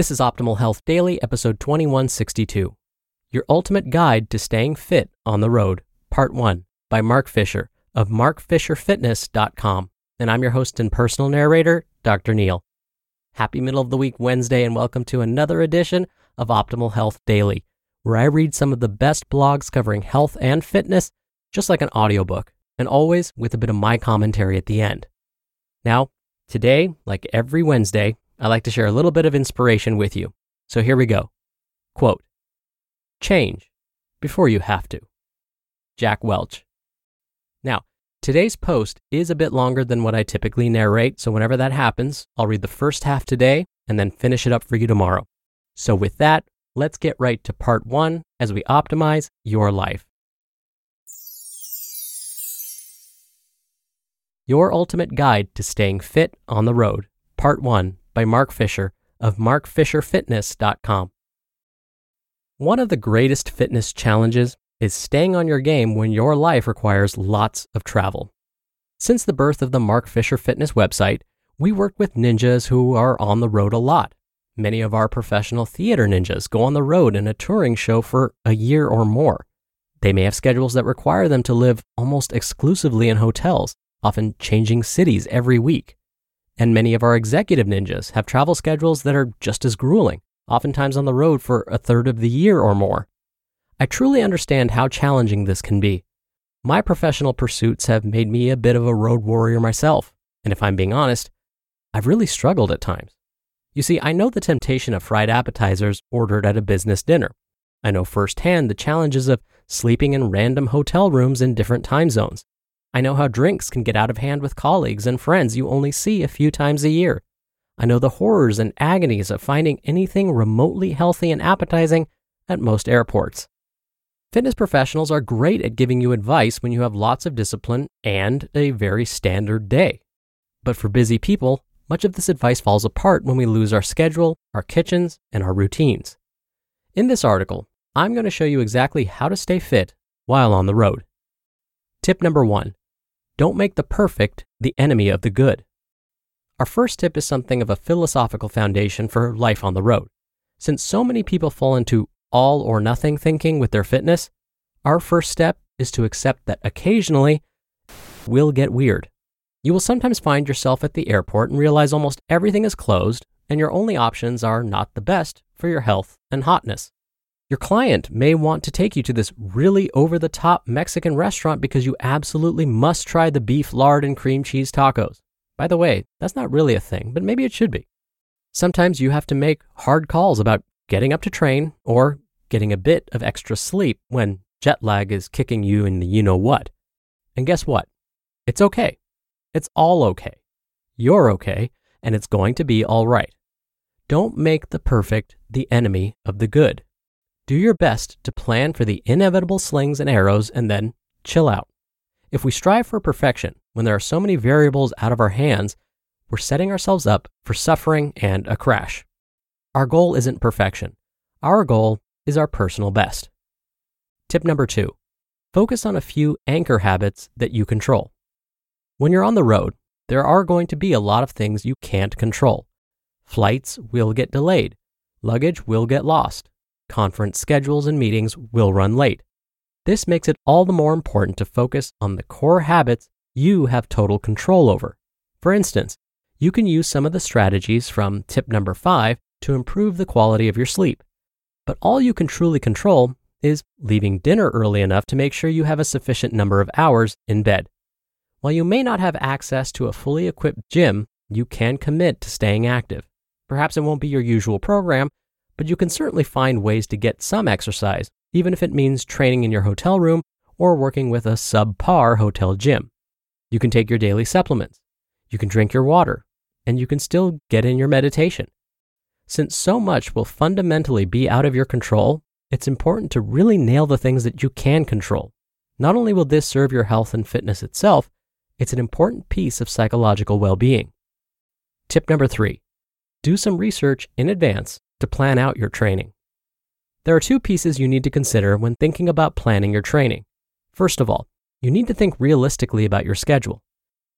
This is Optimal Health Daily, episode 2162 Your Ultimate Guide to Staying Fit on the Road, Part 1 by Mark Fisher of markfisherfitness.com. And I'm your host and personal narrator, Dr. Neal. Happy middle of the week Wednesday, and welcome to another edition of Optimal Health Daily, where I read some of the best blogs covering health and fitness, just like an audiobook, and always with a bit of my commentary at the end. Now, today, like every Wednesday, I like to share a little bit of inspiration with you. So here we go. Quote Change before you have to. Jack Welch. Now, today's post is a bit longer than what I typically narrate, so whenever that happens, I'll read the first half today and then finish it up for you tomorrow. So, with that, let's get right to part one as we optimize your life. Your Ultimate Guide to Staying Fit on the Road, Part 1 by Mark Fisher of markfisherfitness.com. One of the greatest fitness challenges is staying on your game when your life requires lots of travel. Since the birth of the Mark Fisher Fitness website, we work with ninjas who are on the road a lot. Many of our professional theater ninjas go on the road in a touring show for a year or more. They may have schedules that require them to live almost exclusively in hotels, often changing cities every week. And many of our executive ninjas have travel schedules that are just as grueling, oftentimes on the road for a third of the year or more. I truly understand how challenging this can be. My professional pursuits have made me a bit of a road warrior myself, and if I'm being honest, I've really struggled at times. You see, I know the temptation of fried appetizers ordered at a business dinner. I know firsthand the challenges of sleeping in random hotel rooms in different time zones. I know how drinks can get out of hand with colleagues and friends you only see a few times a year. I know the horrors and agonies of finding anything remotely healthy and appetizing at most airports. Fitness professionals are great at giving you advice when you have lots of discipline and a very standard day. But for busy people, much of this advice falls apart when we lose our schedule, our kitchens, and our routines. In this article, I'm going to show you exactly how to stay fit while on the road. Tip number one don't make the perfect the enemy of the good. Our first tip is something of a philosophical foundation for life on the road. Since so many people fall into all or nothing thinking with their fitness, our first step is to accept that occasionally we'll get weird. You will sometimes find yourself at the airport and realize almost everything is closed and your only options are not the best for your health and hotness. Your client may want to take you to this really over the top Mexican restaurant because you absolutely must try the beef, lard, and cream cheese tacos. By the way, that's not really a thing, but maybe it should be. Sometimes you have to make hard calls about getting up to train or getting a bit of extra sleep when jet lag is kicking you in the you know what. And guess what? It's okay. It's all okay. You're okay, and it's going to be all right. Don't make the perfect the enemy of the good. Do your best to plan for the inevitable slings and arrows and then chill out. If we strive for perfection, when there are so many variables out of our hands, we're setting ourselves up for suffering and a crash. Our goal isn't perfection. Our goal is our personal best. Tip number two focus on a few anchor habits that you control. When you're on the road, there are going to be a lot of things you can't control. Flights will get delayed, luggage will get lost, conference schedules and meetings will run late. This makes it all the more important to focus on the core habits you have total control over. For instance, you can use some of the strategies from tip number five to improve the quality of your sleep. But all you can truly control is leaving dinner early enough to make sure you have a sufficient number of hours in bed. While you may not have access to a fully equipped gym, you can commit to staying active. Perhaps it won't be your usual program, but you can certainly find ways to get some exercise, even if it means training in your hotel room or working with a subpar hotel gym. You can take your daily supplements, you can drink your water, and you can still get in your meditation. Since so much will fundamentally be out of your control, it's important to really nail the things that you can control. Not only will this serve your health and fitness itself, it's an important piece of psychological well being. Tip number three do some research in advance to plan out your training. There are two pieces you need to consider when thinking about planning your training. First of all, you need to think realistically about your schedule.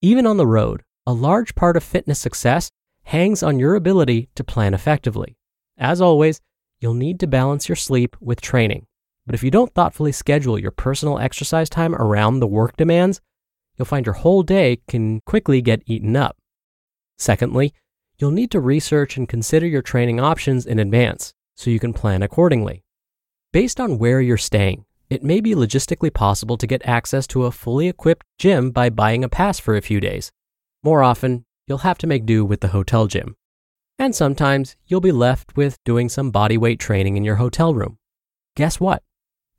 Even on the road, a large part of fitness success hangs on your ability to plan effectively. As always, you'll need to balance your sleep with training. But if you don't thoughtfully schedule your personal exercise time around the work demands, you'll find your whole day can quickly get eaten up. Secondly, you'll need to research and consider your training options in advance so you can plan accordingly. Based on where you're staying, it may be logistically possible to get access to a fully equipped gym by buying a pass for a few days. More often, you'll have to make do with the hotel gym. And sometimes you'll be left with doing some body weight training in your hotel room. Guess what?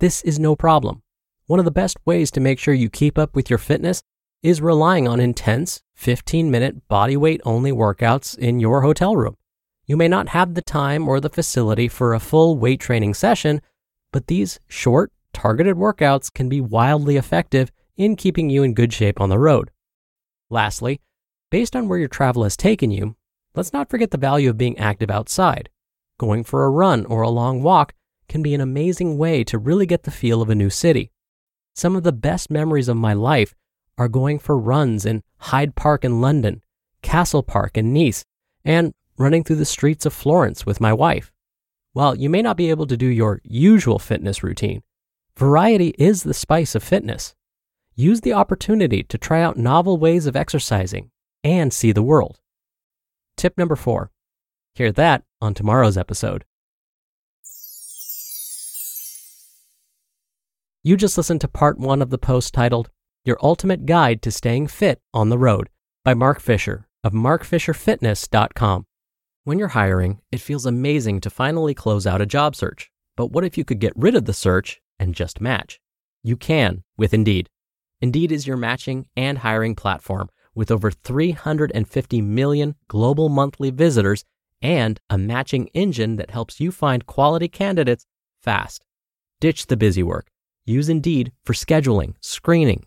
This is no problem. One of the best ways to make sure you keep up with your fitness is relying on intense 15 minute body weight only workouts in your hotel room. You may not have the time or the facility for a full weight training session, but these short, targeted workouts can be wildly effective in keeping you in good shape on the road. Lastly, Based on where your travel has taken you, let's not forget the value of being active outside. Going for a run or a long walk can be an amazing way to really get the feel of a new city. Some of the best memories of my life are going for runs in Hyde Park in London, Castle Park in Nice, and running through the streets of Florence with my wife. While you may not be able to do your usual fitness routine, variety is the spice of fitness. Use the opportunity to try out novel ways of exercising and see the world. Tip number four hear that on tomorrow's episode. You just listened to part one of the post titled Your Ultimate Guide to Staying Fit on the Road by Mark Fisher of markfisherfitness.com. When you're hiring, it feels amazing to finally close out a job search. But what if you could get rid of the search and just match? You can with Indeed. Indeed is your matching and hiring platform with over 350 million global monthly visitors and a matching engine that helps you find quality candidates fast. Ditch the busy work. Use Indeed for scheduling, screening,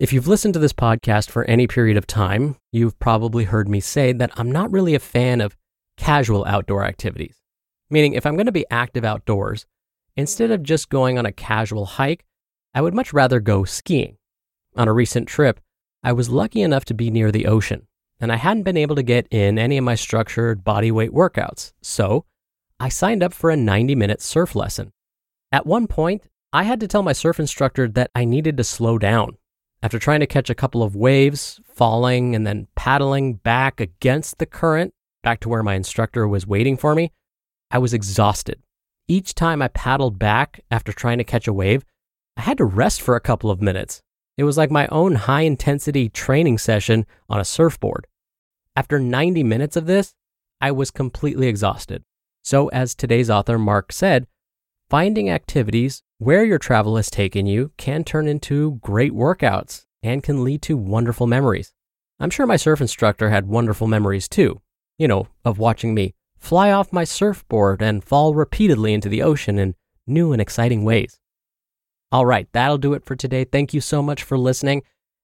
If you've listened to this podcast for any period of time, you've probably heard me say that I'm not really a fan of casual outdoor activities. Meaning, if I'm going to be active outdoors, instead of just going on a casual hike, I would much rather go skiing. On a recent trip, I was lucky enough to be near the ocean, and I hadn't been able to get in any of my structured body weight workouts, so I signed up for a 90 minute surf lesson. At one point, I had to tell my surf instructor that I needed to slow down. After trying to catch a couple of waves, falling, and then paddling back against the current back to where my instructor was waiting for me, I was exhausted. Each time I paddled back after trying to catch a wave, I had to rest for a couple of minutes. It was like my own high intensity training session on a surfboard. After 90 minutes of this, I was completely exhausted. So, as today's author Mark said, finding activities where your travel has taken you can turn into great workouts and can lead to wonderful memories. I'm sure my surf instructor had wonderful memories too, you know, of watching me fly off my surfboard and fall repeatedly into the ocean in new and exciting ways. All right, that'll do it for today. Thank you so much for listening,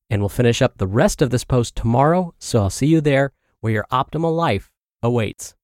and we'll finish up the rest of this post tomorrow. So I'll see you there where your optimal life awaits.